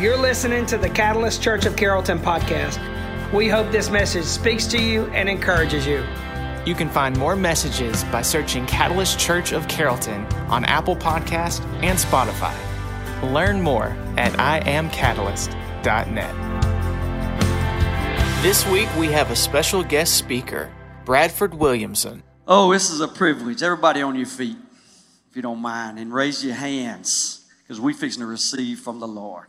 You're listening to the Catalyst Church of Carrollton podcast. We hope this message speaks to you and encourages you. You can find more messages by searching Catalyst Church of Carrollton on Apple Podcast and Spotify. Learn more at iamcatalyst.net. This week we have a special guest speaker, Bradford Williamson. Oh, this is a privilege. Everybody on your feet, if you don't mind, and raise your hands because we're fixing to receive from the Lord.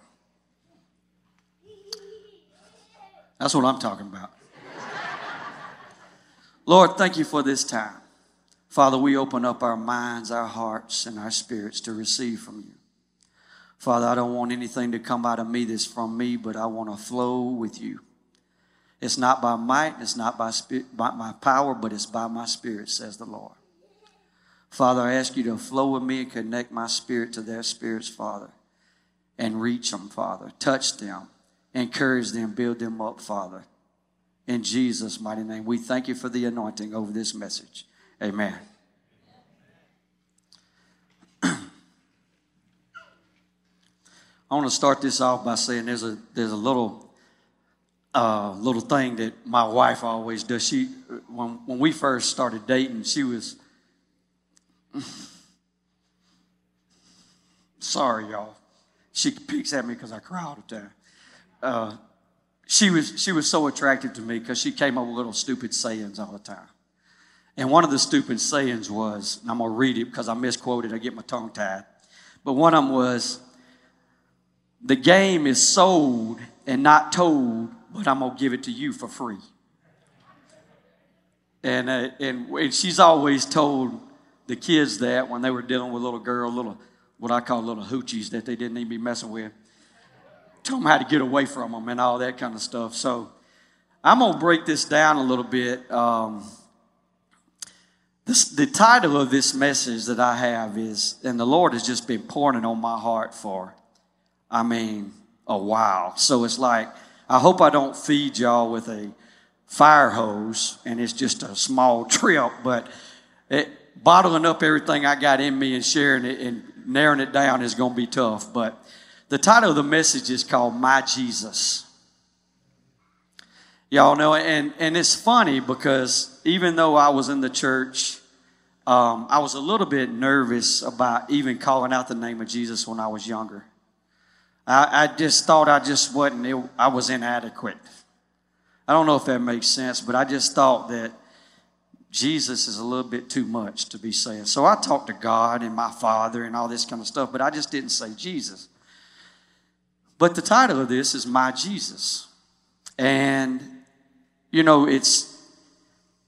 That's what I'm talking about. Lord, thank you for this time. Father, we open up our minds, our hearts, and our spirits to receive from you. Father, I don't want anything to come out of me that's from me, but I want to flow with you. It's not by might, it's not by, spirit, by my power, but it's by my spirit, says the Lord. Father, I ask you to flow with me and connect my spirit to their spirits, Father, and reach them, Father. Touch them, encourage them, build them up, Father. In Jesus' mighty name, we thank you for the anointing over this message. Amen. I want to start this off by saying there's a there's a little uh, little thing that my wife always does. She when when we first started dating, she was sorry, y'all. She peeks at me because I cry all the time. Uh, she was she was so attracted to me because she came up with little stupid sayings all the time. And one of the stupid sayings was, I'm gonna read it because I misquoted, I get my tongue tied. But one of them was, the game is sold and not told, but I'm gonna give it to you for free. And, uh, and, and she's always told the kids that when they were dealing with little girl, little what I call little hoochies that they didn't even be messing with tell them how to get away from them and all that kind of stuff. So I'm going to break this down a little bit. Um, this, the title of this message that I have is, and the Lord has just been pouring it on my heart for, I mean, a while. So it's like, I hope I don't feed y'all with a fire hose and it's just a small trip, but it, bottling up everything I got in me and sharing it and narrowing it down is going to be tough. But the title of the message is called My Jesus. Y'all know, and, and it's funny because even though I was in the church, um, I was a little bit nervous about even calling out the name of Jesus when I was younger. I, I just thought I just wasn't, it, I was inadequate. I don't know if that makes sense, but I just thought that Jesus is a little bit too much to be saying. So I talked to God and my Father and all this kind of stuff, but I just didn't say Jesus. But the title of this is My Jesus. And, you know, it's,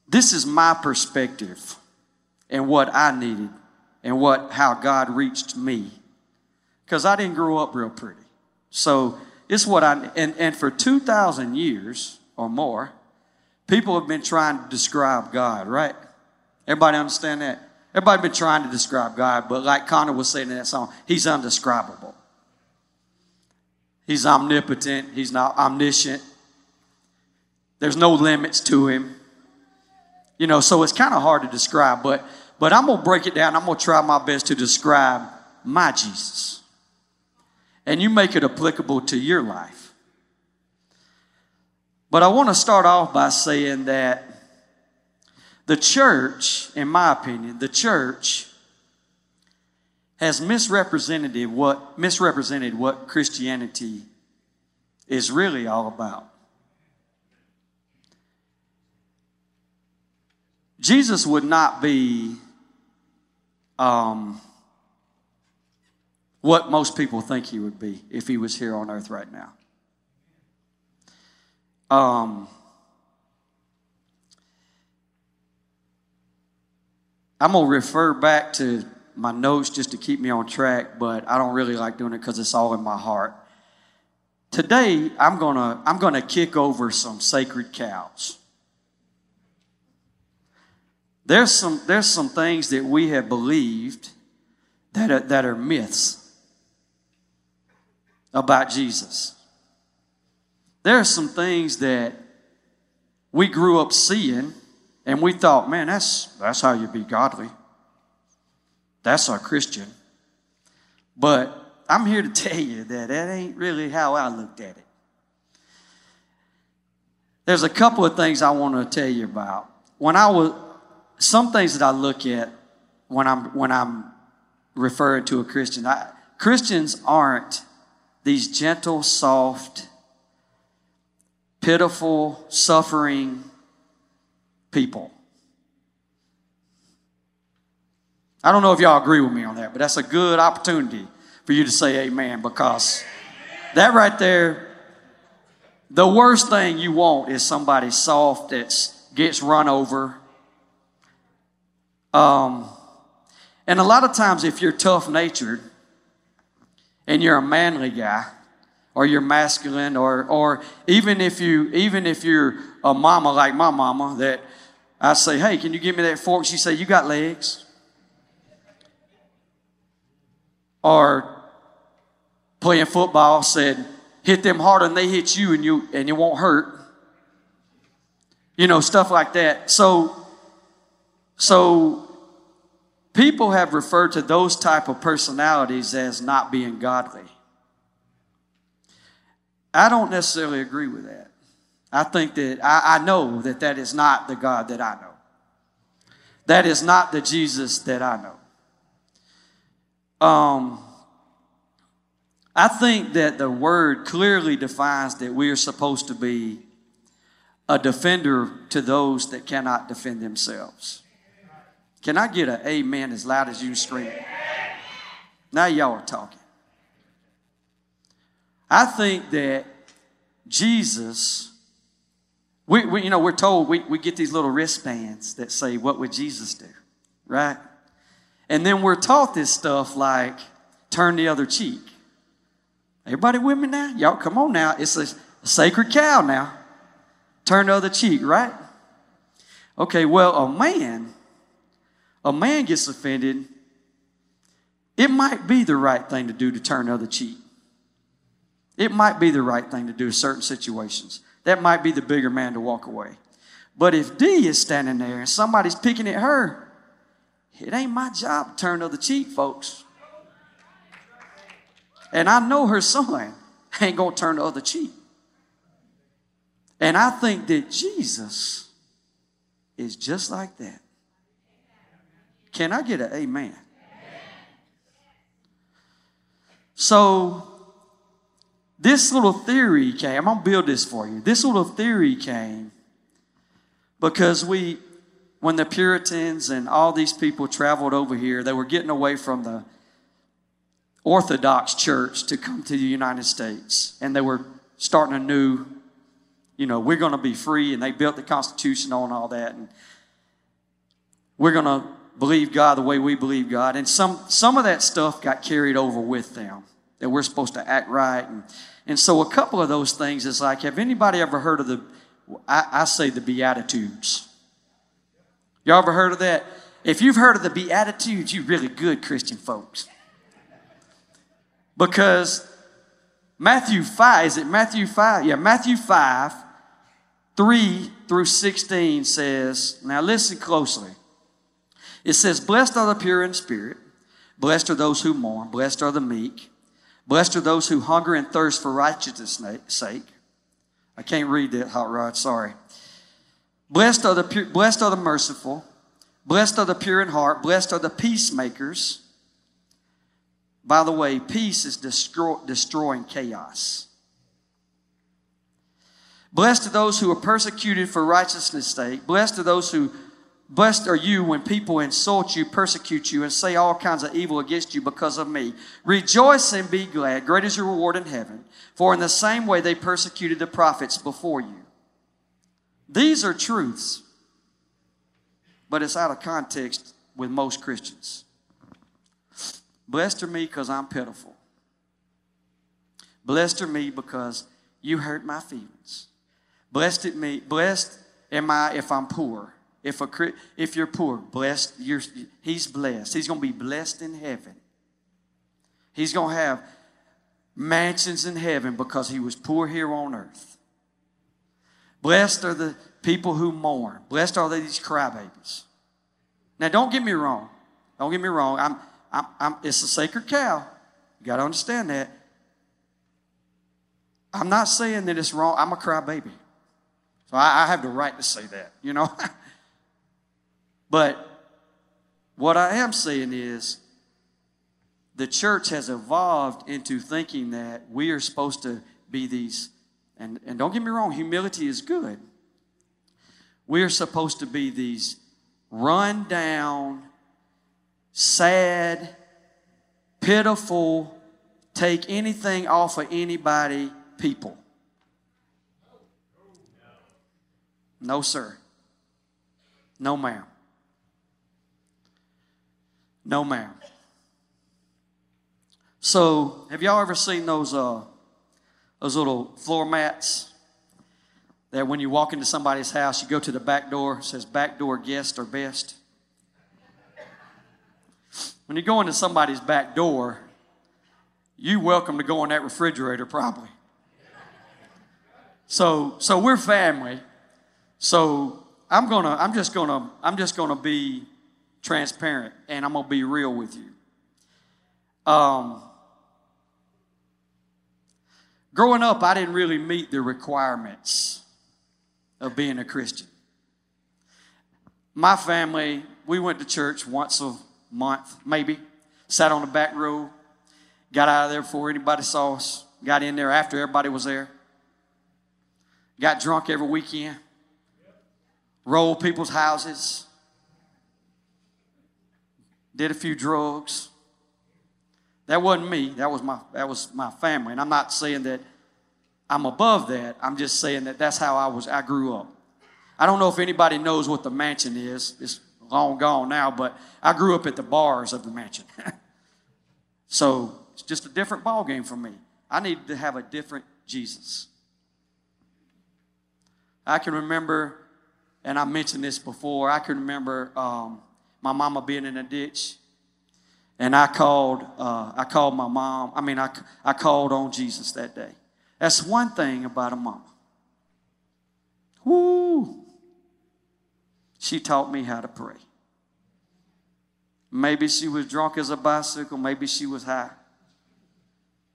this is my perspective and what I needed and what, how God reached me. Because I didn't grow up real pretty. So it's what I, and, and for 2,000 years or more, people have been trying to describe God, right? Everybody understand that? Everybody been trying to describe God, but like Connor was saying in that song, he's undescribable. He's omnipotent. He's not omniscient. There's no limits to him. You know, so it's kind of hard to describe, but but I'm gonna break it down. I'm gonna try my best to describe my Jesus. And you make it applicable to your life. But I want to start off by saying that the church, in my opinion, the church has misrepresented what, misrepresented what Christianity is really all about. Jesus would not be um, what most people think he would be if he was here on earth right now. Um, I'm going to refer back to my notes just to keep me on track, but I don't really like doing it because it's all in my heart. Today, I'm gonna I'm gonna kick over some sacred cows. There's some there's some things that we have believed that are, that are myths about Jesus. There are some things that we grew up seeing, and we thought, man, that's that's how you be godly. That's our Christian. But I'm here to tell you that that ain't really how I looked at it. There's a couple of things I want to tell you about. When I was, some things that I look at when I'm when I'm referring to a Christian. I, Christians aren't these gentle, soft, pitiful, suffering people. I don't know if y'all agree with me on that, but that's a good opportunity for you to say amen because that right there, the worst thing you want is somebody soft that gets run over. Um, and a lot of times, if you're tough natured and you're a manly guy, or you're masculine, or or even if you even if you're a mama like my mama, that I say, hey, can you give me that fork? She say, you got legs. Or playing football said, hit them harder and they hit you and you and you won't hurt. You know, stuff like that. So so people have referred to those type of personalities as not being godly. I don't necessarily agree with that. I think that I, I, know that that is not the God that I know. That is not the Jesus that I know. Um, I think that the word clearly defines that we are supposed to be a defender to those that cannot defend themselves. Can I get an amen as loud as you scream? Now y'all are talking. I think that Jesus, we, we, you know, we're told we, we get these little wristbands that say, What would Jesus do? Right? And then we're taught this stuff like, Turn the other cheek. Everybody with me now? Y'all, come on now. It's a, sacred cow now. Turn the other cheek, right? Okay, well, a man a man gets offended, it might be the right thing to do to turn the other cheek. It might be the right thing to do in certain situations. That might be the bigger man to walk away. But if D is standing there and somebody's picking at her, it ain't my job to turn the other cheek, folks. And I know her son ain't going to turn the other cheek. And I think that Jesus is just like that. Can I get an amen? So, this little theory came. I'm going to build this for you. This little theory came because we, when the Puritans and all these people traveled over here, they were getting away from the Orthodox church to come to the United States. And they were starting a new, you know, we're going to be free. And they built the Constitution on all that. And we're going to believe God the way we believe God. And some, some of that stuff got carried over with them, that we're supposed to act right. And, and so a couple of those things is like, have anybody ever heard of the, I, I say the Beatitudes? Y'all ever heard of that? If you've heard of the Beatitudes, you're really good Christian folks. Because Matthew 5, is it Matthew 5? Yeah, Matthew 5, 3 through 16 says, now listen closely. It says, Blessed are the pure in spirit, blessed are those who mourn, blessed are the meek, blessed are those who hunger and thirst for righteousness' sake. I can't read that, Hot Rod, sorry. Blessed are the pure, blessed are the merciful, blessed are the pure in heart, blessed are the peacemakers. By the way, peace is destroy, destroying chaos. Blessed are those who are persecuted for righteousness' sake. Blessed are those who Blessed are you when people insult you, persecute you, and say all kinds of evil against you because of me. Rejoice and be glad. Great is your reward in heaven. For in the same way they persecuted the prophets before you. These are truths, but it's out of context with most Christians. Blessed are me because I'm pitiful. Blessed are me because you hurt my feelings. Blessed at me, blessed am I if I'm poor. If, a, if you're poor, blessed, you're, he's blessed. He's going to be blessed in heaven. He's going to have mansions in heaven because he was poor here on earth. Blessed are the people who mourn. Blessed are these crybabies. Now, don't get me wrong. Don't get me wrong. I'm, I'm, I'm, it's a sacred cow. You got to understand that. I'm not saying that it's wrong. I'm a crybaby. So I, I have the right to say that, you know. but what I am saying is the church has evolved into thinking that we are supposed to be these, and, and don't get me wrong, humility is good. We are supposed to be these run down, sad, pitiful, take anything off of anybody people. No, sir. No, ma'am. No, ma'am. So, have y'all ever seen those uh, those little floor mats that when you walk into somebody's house, you go to the back door, says back door guest or best? When you go into somebody's back door, you welcome to go in that refrigerator probably. So, so we're family. So I'm gonna, I'm just gonna, I'm just gonna be transparent and I'm gonna be real with you. Um, growing up, I didn't really meet the requirements of being a Christian. My family, we went to church once a month, maybe, sat on the back row, got out of there before anybody saw us, got in there after everybody was there, got drunk every weekend, rolled people's houses, did a few drugs. That wasn't me. That was my that was my family. And I'm not saying that I'm above that. I'm just saying that that's how I was I grew up. I don't know if anybody knows what the mansion is. It's long gone now, but I grew up at the bars of the mansion. so it's just a different ball game for me. I needed to have a different Jesus. I can remember, and I mentioned this before, I can remember um, my mama being in a ditch and I called, uh, I called my mom. I mean, I, I called on Jesus that day. That's one thing about a mama. Woo! She taught me how to pray. Maybe she was drunk as a bicycle. Maybe she was high.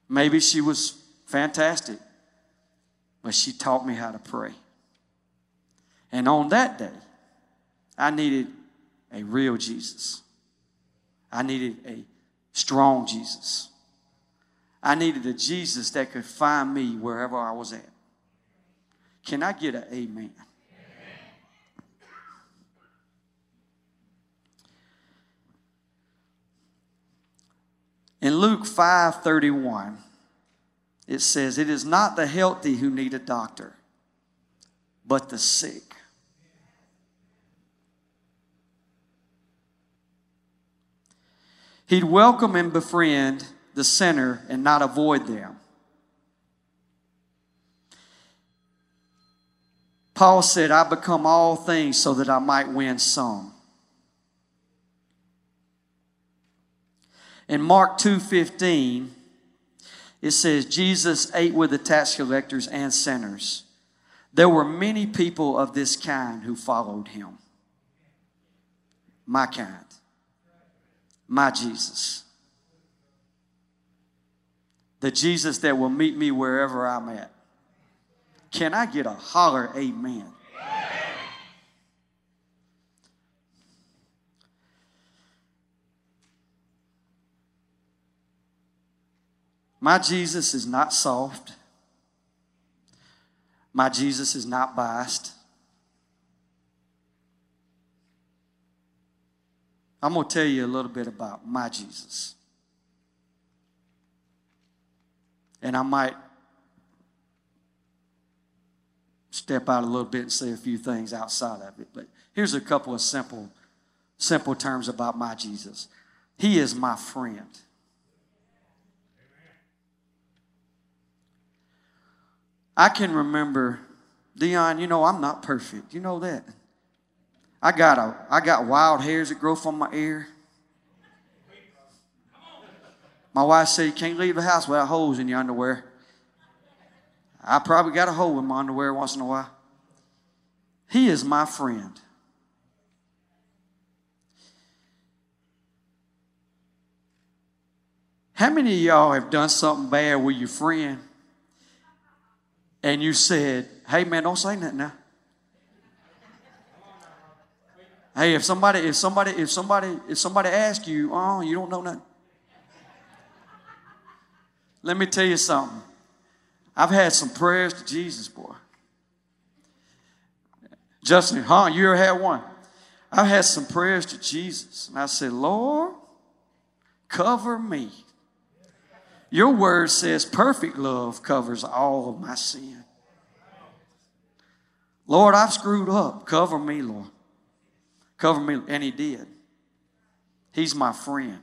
Maybe she was fantastic. But she taught me how to pray. And on that day, I needed a real Jesus. I needed a strong Jesus. I needed a Jesus that could find me wherever I was at. Can I get an amen? In Luke 5:31, it says, "It is not the healthy who need a doctor, but the sick." He'd welcome and befriend the sinner and not avoid them. Paul said, I become all things so that I might win some. In Mark 2:15, it says Jesus ate with the tax collectors and sinners. There were many people of this kind who followed him. My kind my Jesus. The Jesus that will meet me wherever I'm at. Can I get a holler amen? My Jesus is not soft. My Jesus is not biased. I'm going to tell you a little bit about my Jesus. And I might step out a little bit and say a few things outside of it. But here's a couple of simple, simple terms about my Jesus. He is my friend. I can remember, Dion, you know, I'm not perfect. You know that. I got a I got wild hairs that grow from my ear. My wife said you can't leave the house without holes in your underwear. I probably got a hole in my underwear once in a while. He is my friend. How many of y'all have done something bad with your friend and you said, hey man, don't say nothing now? Hey, if somebody, if somebody, if somebody, if somebody asks you, oh, you don't know nothing. Let me tell you something. I've had some prayers to Jesus, boy. Justin, huh? You ever had one? I've had some prayers to Jesus. And I said, Lord, cover me. Your word says perfect love covers all of my sin. Lord, I've screwed up. Cover me, Lord. Cover me. And he did. He's my friend.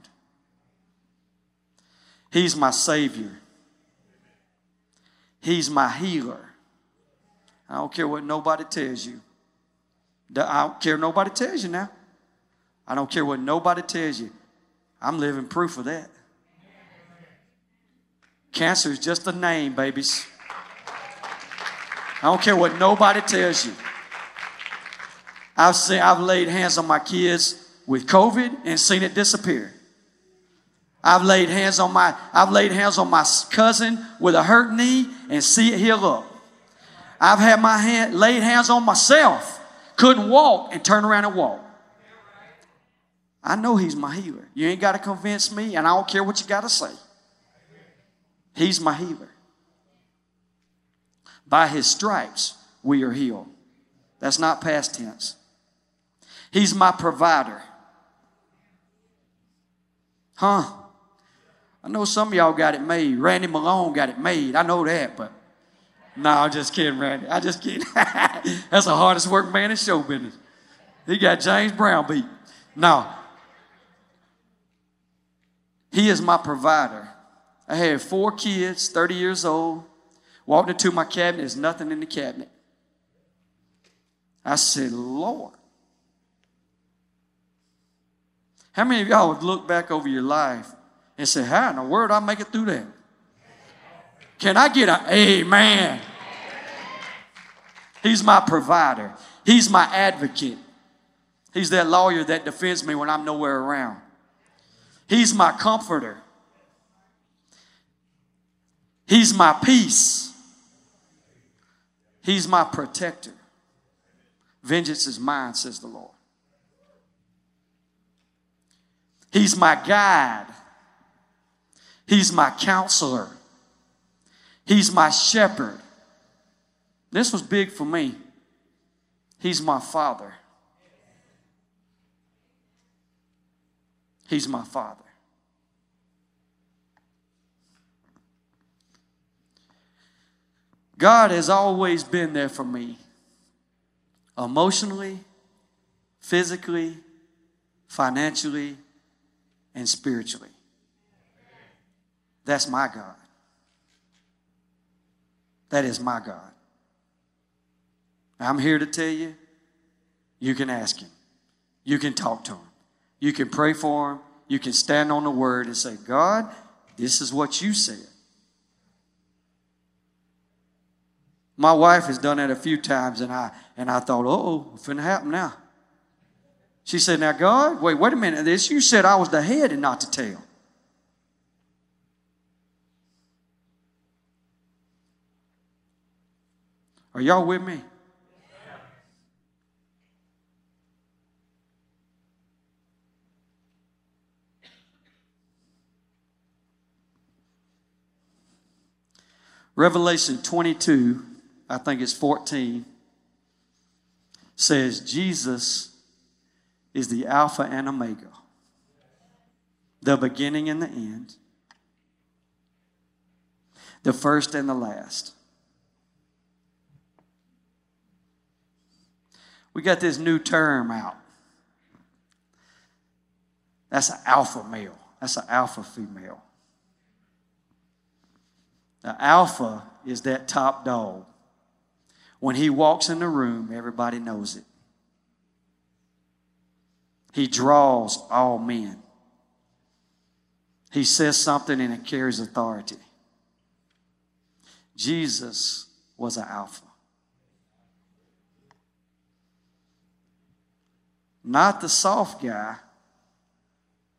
He's my Savior. He's my healer. I don't care what nobody tells you. I don't care nobody tells you now. I don't care what nobody tells you. I'm living proof of that. Cancer is just a name, babies. I don't care what nobody tells you. I've seen, I've laid hands on my kids with COVID and seen it disappear. I've laid hands on my, I've laid hands on my cousin with a hurt knee and see it heal up. I've had my hand, laid hands on myself, couldn't walk and turn around and walk. I know he's my healer. You ain't got to convince me, and I don't care what you got to say. He's my healer. By his stripes, we are healed. That's not past tense. He's my provider. Huh? I know some of y'all got it made. Randy Malone got it made. I know that, but no, I'm just kidding, Randy. I just kidding. That's the hardest working man in show business. He got James Brown beat. No. He is my provider. I had four kids, 30 years old. Walked into my cabinet, there's nothing in the cabinet. I said, Lord, How many of y'all would look back over your life and say, How in the world I make it through that? Can I get an amen? He's my provider. He's my advocate. He's that lawyer that defends me when I'm nowhere around. He's my comforter. He's my peace. He's my protector. Vengeance is mine, says the Lord. He's my guide. He's my counselor. He's my shepherd. This was big for me. He's my father. He's my father. God has always been there for me emotionally, physically, financially, and spiritually. That's my God. That is my God. I'm here to tell you, you can ask Him. You can talk to Him. You can pray for Him. You can stand on the Word and say, God, this is what you said. My wife has done that a few times, and I and I thought, oh, what's going to happen now? She said, Now, God, wait, wait a minute. This you said I was the head and not the tail. Are y'all with me? Revelation 22, I think it's 14, says Jesus is the Alpha and Omega, the beginning and the end, the first and the last. We got this new term out. That's an alpha male. That's an alpha female. The alpha is that top dog. When he walks in the room, everybody knows it. He draws all men. He says something and it carries authority. Jesus was an alpha. Not the soft guy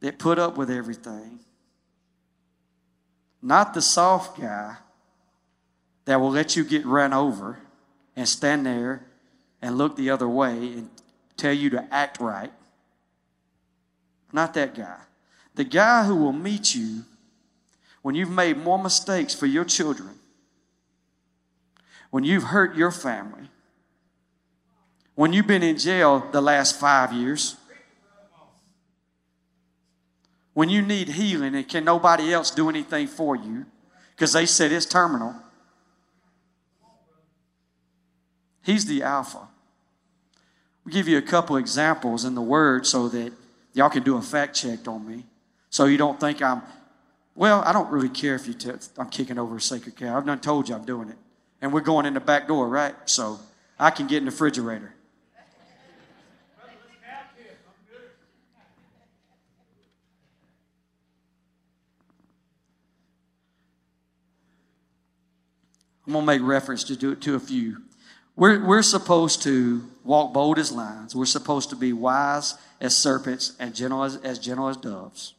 that put up with everything. Not the soft guy that will let you get run over and stand there and look the other way and tell you to act right. Not that guy. The guy who will meet you when you've made more mistakes for your children, when you've hurt your family, when you've been in jail the last five years, when you need healing and can nobody else do anything for you because they said it's terminal. He's the Alpha. We'll give you a couple examples in the Word so that y'all can do a fact check on me. So you don't think I'm, well, I don't really care if you I'm kicking over a sacred cow. I've done told you I'm doing it. And we're going in the back door, right? So I can get in the refrigerator. I'm going to make reference to, do, to a few. We're, we're supposed to walk bold as lions. We're supposed to be wise as serpents and gentle as, as gentle as doves.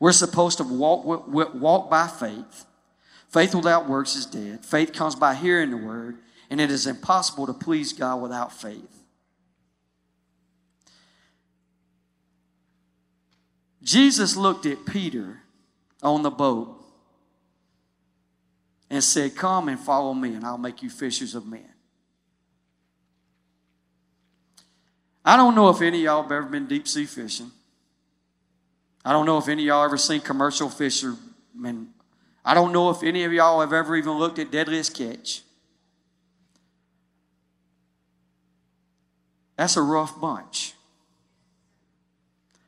We're supposed to walk, walk by faith. Faith without works is dead. Faith comes by hearing the word, and it is impossible to please God without faith. Jesus looked at Peter on the boat and said, Come and follow me, and I'll make you fishers of men. I don't know if any of y'all have ever been deep sea fishing. I don't know if any of y'all ever seen commercial fishermen. I don't know if any of y'all have ever even looked at Deadliest Catch. That's a rough bunch.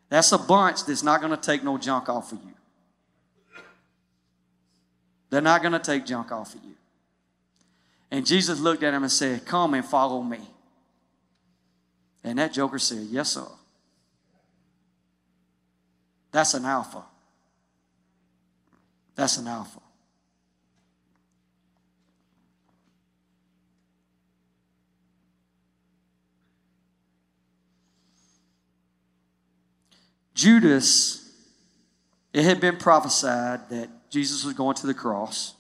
That's a bunch that's not going to take no junk off of you. They're not going to take junk off of you. And Jesus looked at him and said, Come and follow me. And that joker said, Yes, sir. That's an alpha. That's an alpha. Judas, it had been prophesied that Jesus was going to the cross.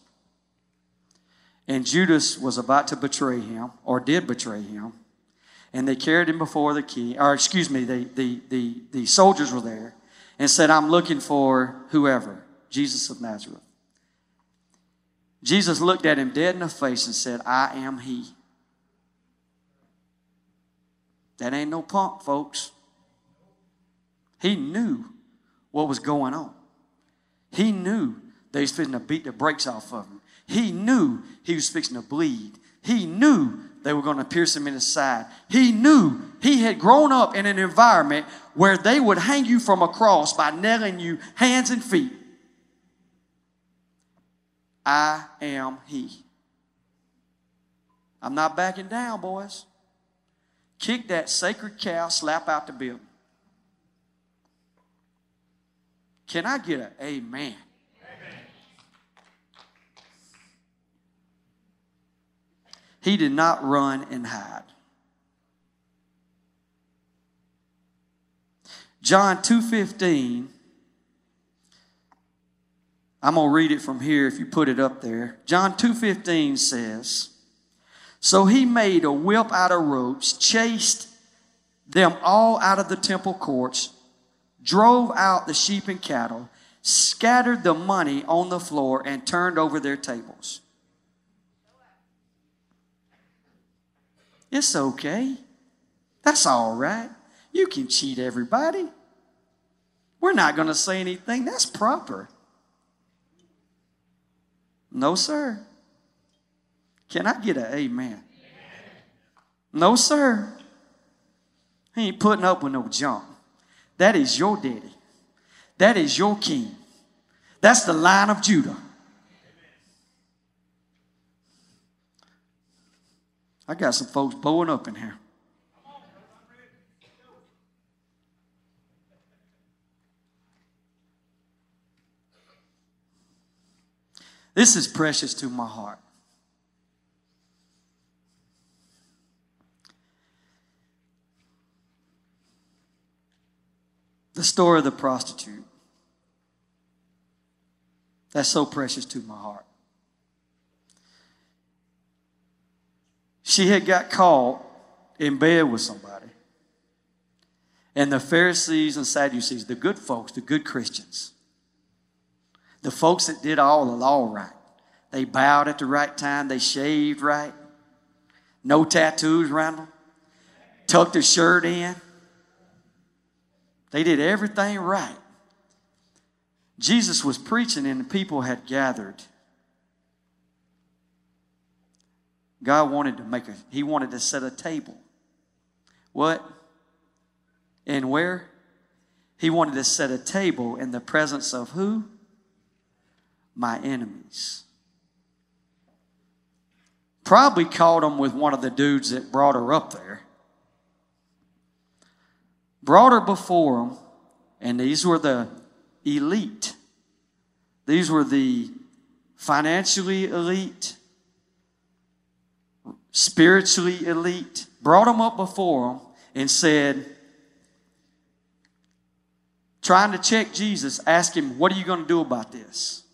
And Judas was about to betray him, or did betray him. And they carried him before the king, or excuse me, the, the, the, the soldiers were there and said, I'm looking for whoever, Jesus of Nazareth. Jesus looked at him dead in the face and said, I am he. That ain't no punk, folks. He knew what was going on. He knew they was fixing to beat the brakes off of him. He knew he was fixing to bleed. He knew they were going to pierce him in his side. He knew he had grown up in an environment where they would hang you from a cross by nailing you hands and feet. I am he. I'm not backing down, boys. Kick that sacred cow slap out the bill. Can I get an amen? He did not run and hide. John 2:15 I'm going to read it from here if you put it up there. John 2:15 says, "So he made a whip out of ropes, chased them all out of the temple courts, drove out the sheep and cattle, scattered the money on the floor and turned over their tables." It's okay. That's all right. You can cheat everybody. We're not going to say anything. That's proper. No, sir. Can I get an amen? No, sir. He ain't putting up with no junk. That is your daddy. That is your king. That's the line of Judah. I got some folks bowing up in here. This is precious to my heart. The story of the prostitute. That's so precious to my heart. She had got caught in bed with somebody. And the Pharisees and Sadducees, the good folks, the good Christians, the folks that did all the law right, they bowed at the right time, they shaved right, no tattoos around them, tucked their shirt in. They did everything right. Jesus was preaching and the people had gathered. God wanted to make a, he wanted to set a table. What? And where? He wanted to set a table in the presence of who? My enemies. Probably caught him with one of the dudes that brought her up there. Brought her before him, and these were the elite. These were the financially elite, spiritually elite. Brought them up before him and said, trying to check Jesus, ask him, What are you going to do about this?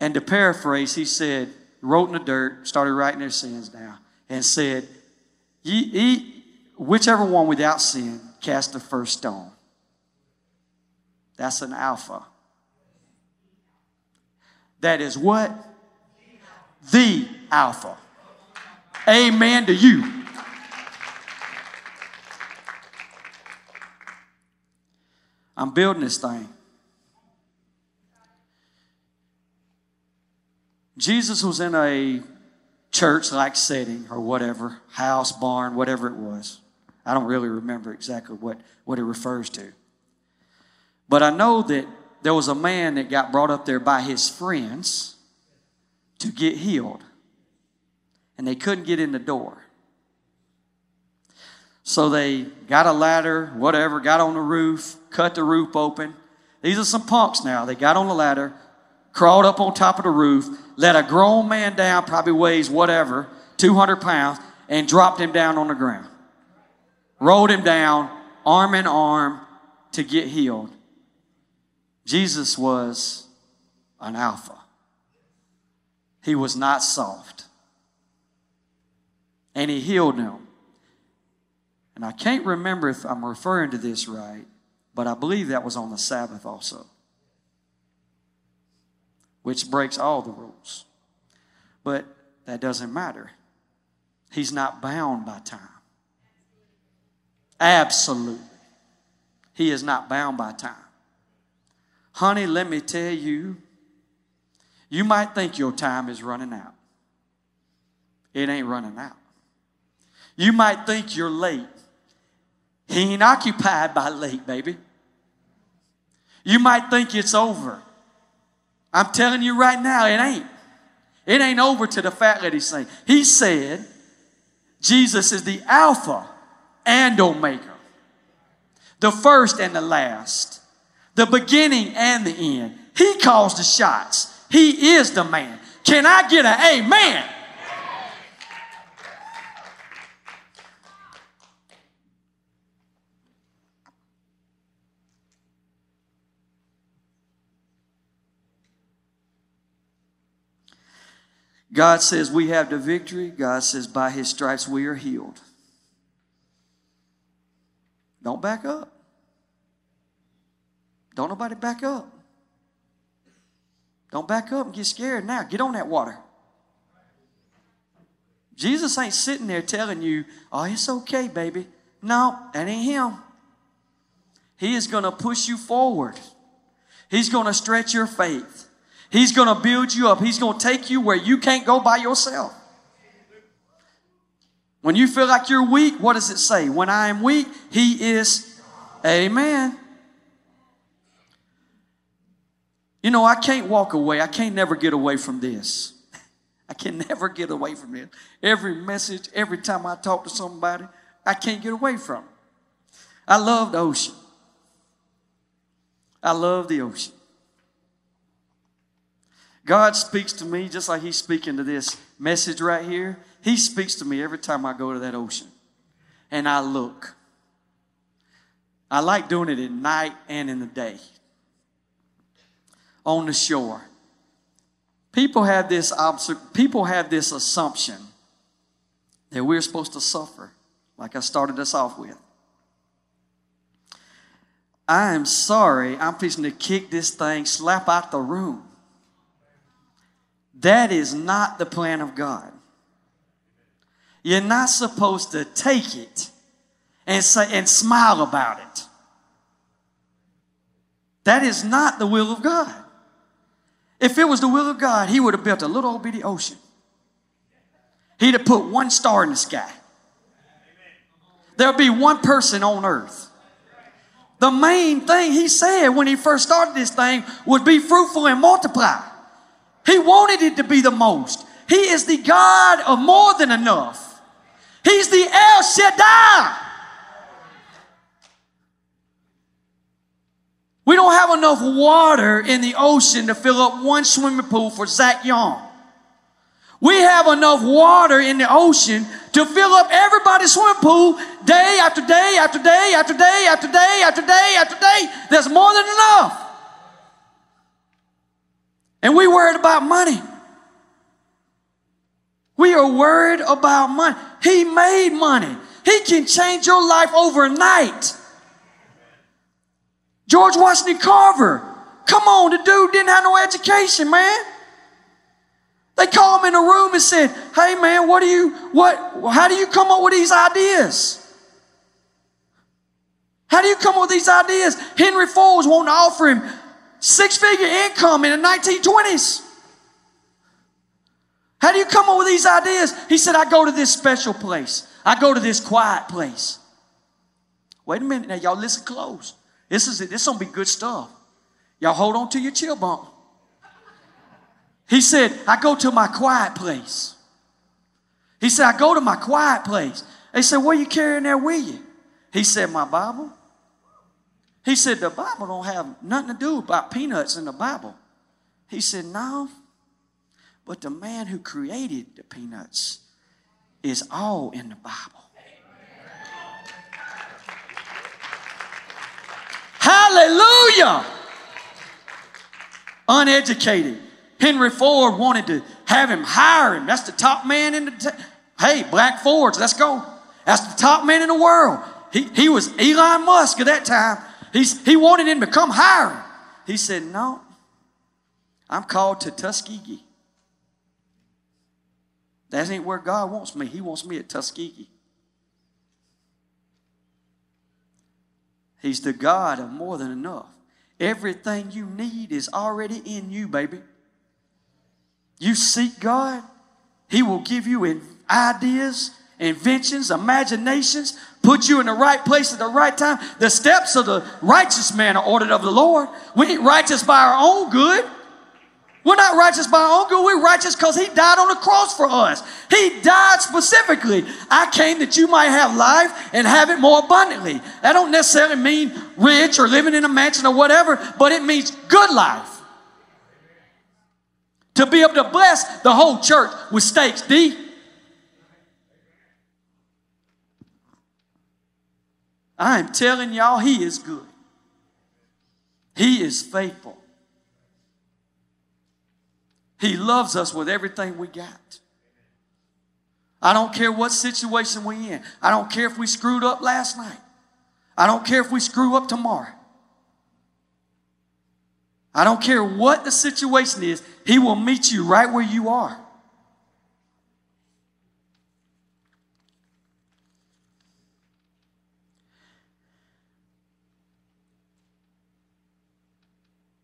And to paraphrase, he said, wrote in the dirt, started writing their sins down, and said, ye, ye, Whichever one without sin cast the first stone. That's an alpha. That is what? The alpha. Amen to you. I'm building this thing. Jesus was in a church like setting or whatever, house, barn, whatever it was. I don't really remember exactly what, what it refers to. But I know that there was a man that got brought up there by his friends to get healed, and they couldn't get in the door. So they got a ladder, whatever, got on the roof, cut the roof open. These are some punks now. They got on the ladder, crawled up on top of the roof, let a grown man down, probably weighs whatever, 200 pounds, and dropped him down on the ground. Rolled him down, arm in arm, to get healed. Jesus was an alpha. He was not soft. And he healed him. And I can't remember if I'm referring to this right, but I believe that was on the Sabbath also which breaks all the rules. But that doesn't matter. He's not bound by time. Absolutely. He is not bound by time. Honey, let me tell you, you might think your time is running out. It ain't running out. You might think you're late. He ain't occupied by late, baby. You might think it's over. I'm telling you right now, it ain't. It ain't over to the fat lady saying. He said, Jesus is the Alpha and Omega, the first and the last, the beginning and the end. He calls the shots. He is the man. Can I get an amen? God says we have the victory. God says by his stripes we are healed. Don't back up. Don't nobody back up. Don't back up and get scared now. Get on that water. Jesus ain't sitting there telling you, oh, it's okay, baby. No, that ain't him. He is going to push you forward. He's going to stretch your faith. He's going to build you up. He's going to take you where you can't go by yourself. When you feel like you're weak, what does it say? When I am weak, He is. Amen. You know, I can't walk away. I can't never get away from this. I can never get away from it. Every message, every time I talk to somebody, I can't get away from it. I love the ocean. I love the ocean. God speaks to me just like He's speaking to this message right here. He speaks to me every time I go to that ocean and I look. I like doing it at night and in the day on the shore. People have this people have this assumption that we're supposed to suffer, like I started us off with. I am sorry, I'm fixing to kick this thing, slap out the room. That is not the plan of God. You're not supposed to take it and say and smile about it. That is not the will of God. If it was the will of God, he would have built a little old bitty ocean. He'd have put one star in the sky. There'll be one person on earth. The main thing he said when he first started this thing would be fruitful and multiply. He wanted it to be the most. He is the God of more than enough. He's the El Shaddai. We don't have enough water in the ocean to fill up one swimming pool for Zach Young. We have enough water in the ocean to fill up everybody's swimming pool day after day after day after day after day after day after day. There's more than enough. And we worried about money. We are worried about money. He made money. He can change your life overnight. George Washington Carver. Come on, the dude didn't have no education, man. They called him in a room and said, Hey man, what do you what how do you come up with these ideas? How do you come up with these ideas? Henry Ford was wanting to offer him six-figure income in the 1920s. How do you come up with these ideas? He said, I go to this special place. I go to this quiet place. Wait a minute now, y'all listen close. This is. This gonna be good stuff. Y'all hold on to your chill bump. He said, I go to my quiet place. He said, I go to my quiet place. They said, What are you carrying there with you? He said, My Bible. He said, The Bible don't have nothing to do about peanuts in the Bible. He said, No, but the man who created the peanuts is all in the Bible. Hallelujah. Uneducated. Henry Ford wanted to have him hire him. That's the top man in the. T- hey, Black Fords, let's go. That's the top man in the world. He, he was Elon Musk at that time. He's, he wanted him to come hire him. He said, No, I'm called to Tuskegee. That ain't where God wants me. He wants me at Tuskegee. He's the God of more than enough. Everything you need is already in you, baby. You seek God, He will give you ideas, inventions, imaginations, put you in the right place at the right time. The steps of the righteous man are ordered of the Lord. We ain't righteous by our own good. We're not righteous by our own good. We're righteous because He died on the cross for us. He died specifically. I came that you might have life and have it more abundantly. That don't necessarily mean rich or living in a mansion or whatever, but it means good life. To be able to bless the whole church with stakes D. I am telling y'all, He is good. He is faithful. He loves us with everything we got. I don't care what situation we're in. I don't care if we screwed up last night. I don't care if we screw up tomorrow. I don't care what the situation is, He will meet you right where you are.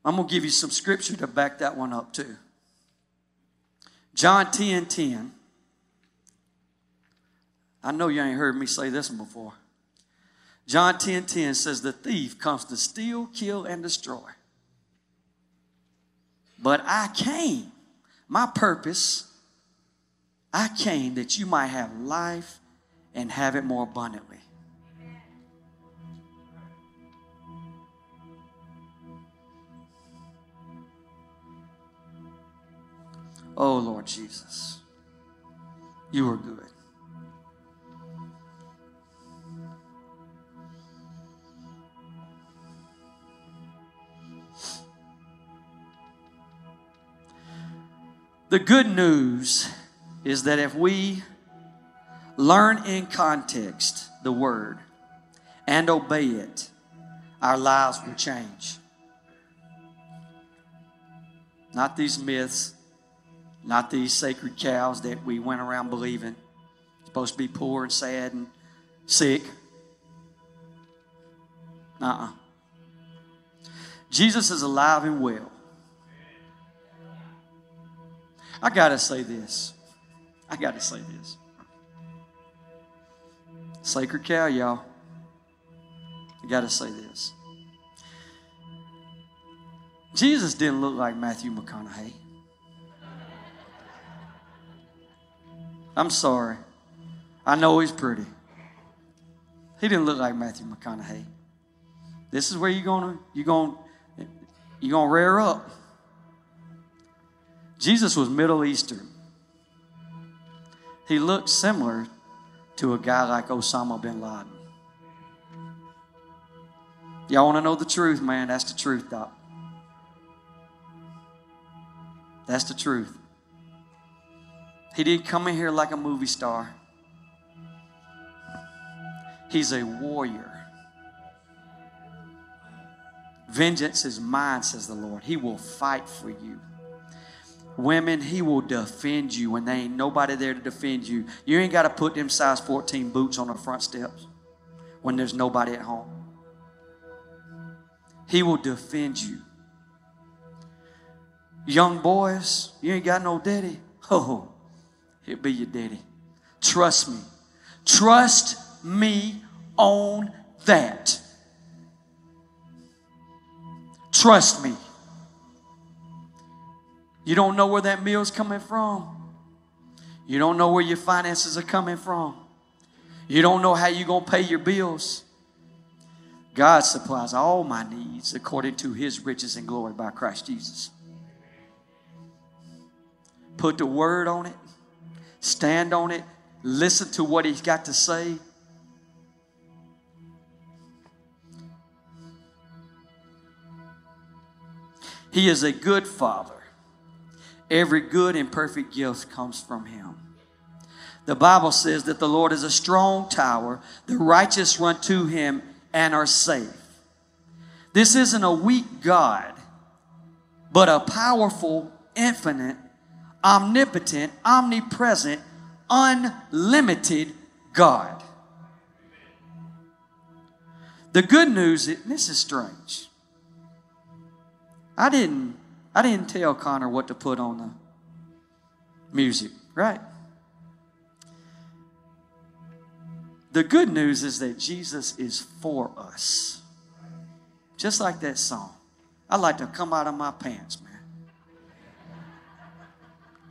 I'm going to give you some scripture to back that one up too. John 10 10. I know you ain't heard me say this one before. John 10 10 says, The thief comes to steal, kill, and destroy. But I came, my purpose, I came that you might have life and have it more abundantly. Oh, Lord Jesus, you are good. The good news is that if we learn in context the word and obey it, our lives will change. Not these myths, not these sacred cows that we went around believing. Supposed to be poor and sad and sick. Uh uh Jesus is alive and well. I got to say this. I got to say this. Sacred cow, y'all. I got to say this. Jesus didn't look like Matthew McConaughey. I'm sorry. I know he's pretty. He didn't look like Matthew McConaughey. This is where you're gonna you're gonna you're gonna rear up. Jesus was Middle Eastern. He looked similar to a guy like Osama bin Laden. Y'all want to know the truth, man? That's the truth, Doc. That's the truth. He didn't come in here like a movie star. He's a warrior. Vengeance is mine, says the Lord. He will fight for you. Women, he will defend you when there ain't nobody there to defend you. You ain't got to put them size 14 boots on the front steps when there's nobody at home. He will defend you. Young boys, you ain't got no daddy. Oh, he'll be your daddy. Trust me. Trust me on that. Trust me. You don't know where that meal's coming from. You don't know where your finances are coming from. You don't know how you're going to pay your bills. God supplies all my needs according to his riches and glory by Christ Jesus. Put the word on it, stand on it, listen to what he's got to say. He is a good father. Every good and perfect gift comes from him. The Bible says that the Lord is a strong tower. The righteous run to him and are safe. This isn't a weak God, but a powerful, infinite, omnipotent, omnipresent, unlimited God. The good news is this is strange. I didn't I didn't tell Connor what to put on the music, right? The good news is that Jesus is for us. Just like that song. I like to come out of my pants, man.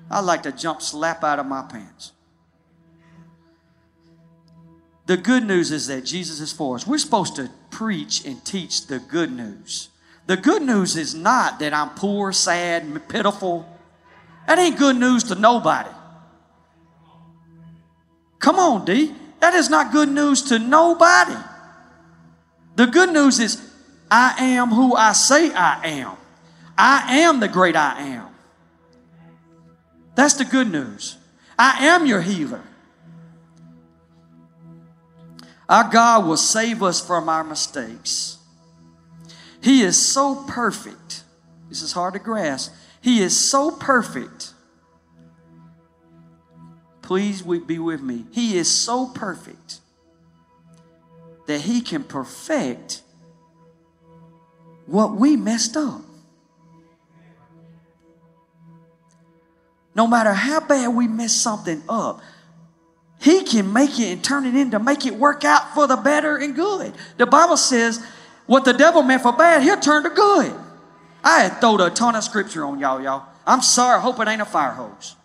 I like to jump slap out of my pants. The good news is that Jesus is for us. We're supposed to preach and teach the good news. The good news is not that I'm poor, sad, pitiful. That ain't good news to nobody. Come on, D. That is not good news to nobody. The good news is I am who I say I am. I am the great I am. That's the good news. I am your healer. Our God will save us from our mistakes. He is so perfect. This is hard to grasp. He is so perfect. Please be with me. He is so perfect that He can perfect what we messed up. No matter how bad we mess something up, He can make it and turn it into make it work out for the better and good. The Bible says what the devil meant for bad, he'll turn to good. I had thrown a ton of scripture on y'all, y'all. I'm sorry, I hope it ain't a fire hose.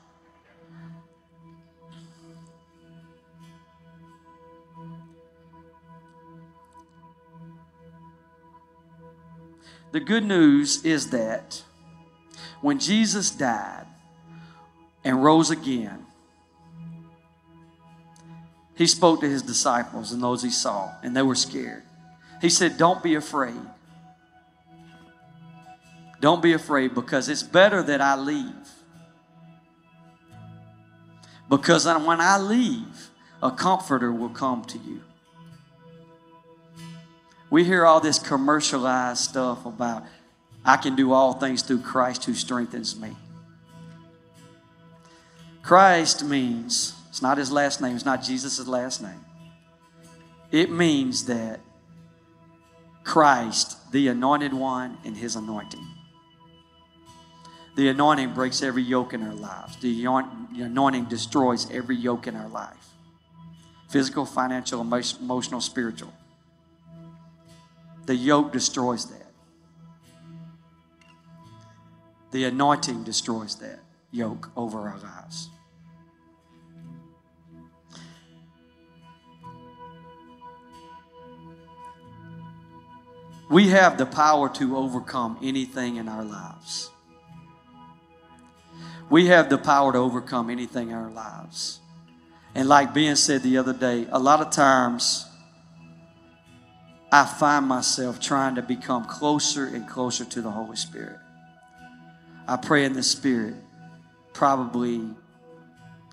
The good news is that when Jesus died and rose again, he spoke to his disciples and those he saw, and they were scared. He said, Don't be afraid. Don't be afraid because it's better that I leave. Because when I leave, a comforter will come to you. We hear all this commercialized stuff about I can do all things through Christ who strengthens me. Christ means, it's not his last name, it's not Jesus' last name. It means that Christ, the anointed one, and his anointing. The anointing breaks every yoke in our lives. The anointing destroys every yoke in our life physical, financial, emotional, spiritual. The yoke destroys that. The anointing destroys that yoke over our lives. We have the power to overcome anything in our lives. We have the power to overcome anything in our lives. And like Ben said the other day, a lot of times I find myself trying to become closer and closer to the Holy Spirit. I pray in the Spirit, probably,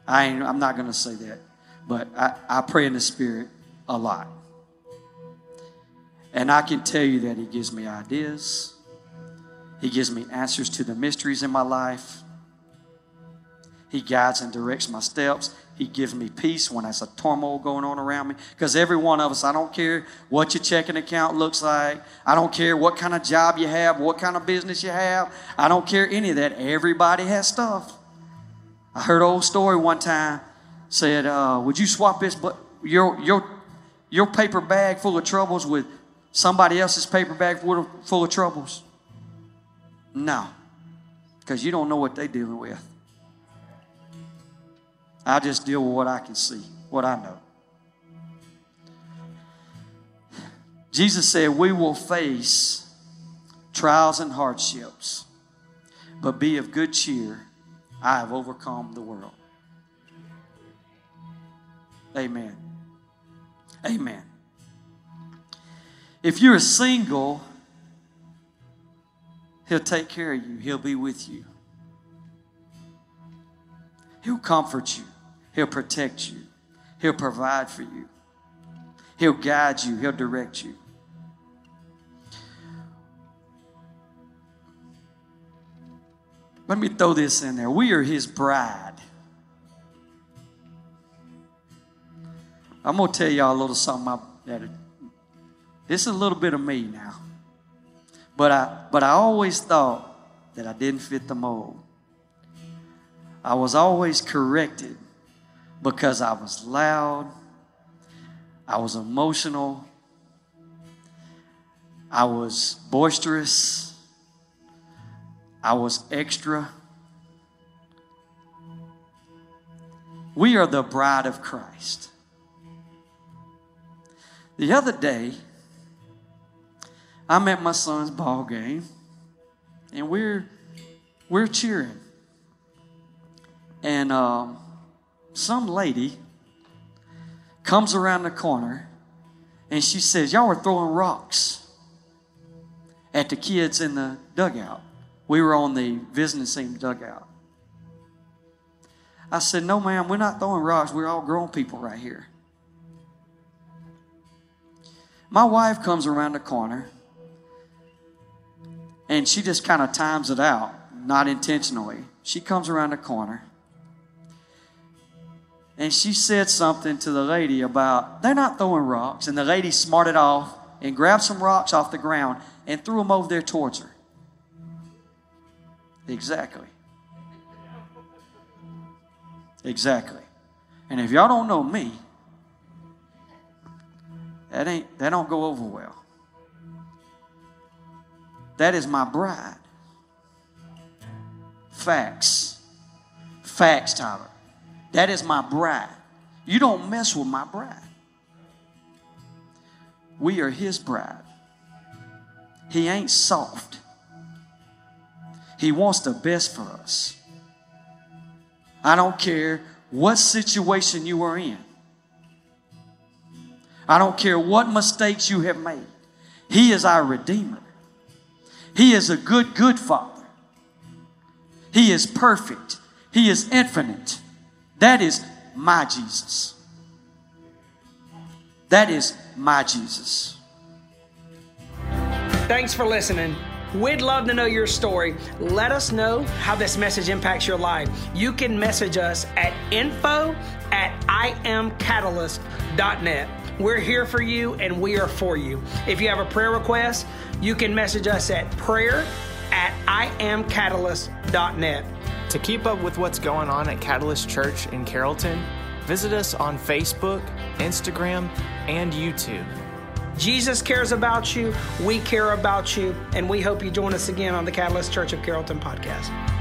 I I'm not going to say that, but I, I pray in the Spirit a lot. And I can tell you that He gives me ideas, He gives me answers to the mysteries in my life. He guides and directs my steps. He gives me peace when there's a turmoil going on around me. Because every one of us, I don't care what your checking account looks like. I don't care what kind of job you have, what kind of business you have. I don't care any of that. Everybody has stuff. I heard an old story one time. Said, uh, "Would you swap this, but your your your paper bag full of troubles with somebody else's paper bag full of, troubles? No, because you don't know what they're dealing with. I just deal with what I can see, what I know. Jesus said, We will face trials and hardships, but be of good cheer. I have overcome the world. Amen. Amen. If you're single, He'll take care of you, He'll be with you, He'll comfort you, He'll protect you, He'll provide for you, He'll guide you, He'll direct you. Let me throw this in there. We are His bride. I'm going to tell y'all a little something that this is a little bit of me now. But I, but I always thought that I didn't fit the mold. I was always corrected because I was loud, I was emotional, I was boisterous, I was extra. We are the bride of Christ. The other day, I'm at my son's ball game, and we're we're cheering, and um, some lady comes around the corner, and she says, "Y'all were throwing rocks at the kids in the dugout." We were on the visiting team dugout. I said, "No, ma'am, we're not throwing rocks. We're all grown people right here." My wife comes around the corner and she just kind of times it out, not intentionally. She comes around the corner and she said something to the lady about they're not throwing rocks. And the lady smarted off and grabbed some rocks off the ground and threw them over there towards her. Exactly. Exactly. And if y'all don't know me, that ain't that don't go over well. That is my bride. Facts. Facts, Tyler. That is my bride. You don't mess with my bride. We are his bride. He ain't soft. He wants the best for us. I don't care what situation you are in. I don't care what mistakes you have made. He is our Redeemer. He is a good, good Father. He is perfect. He is infinite. That is my Jesus. That is my Jesus. Thanks for listening. We'd love to know your story. Let us know how this message impacts your life. You can message us at info at iamcatalyst.net. We're here for you and we are for you. If you have a prayer request, you can message us at prayer at iamcatalyst.net. To keep up with what's going on at Catalyst Church in Carrollton, visit us on Facebook, Instagram, and YouTube. Jesus cares about you, we care about you, and we hope you join us again on the Catalyst Church of Carrollton podcast.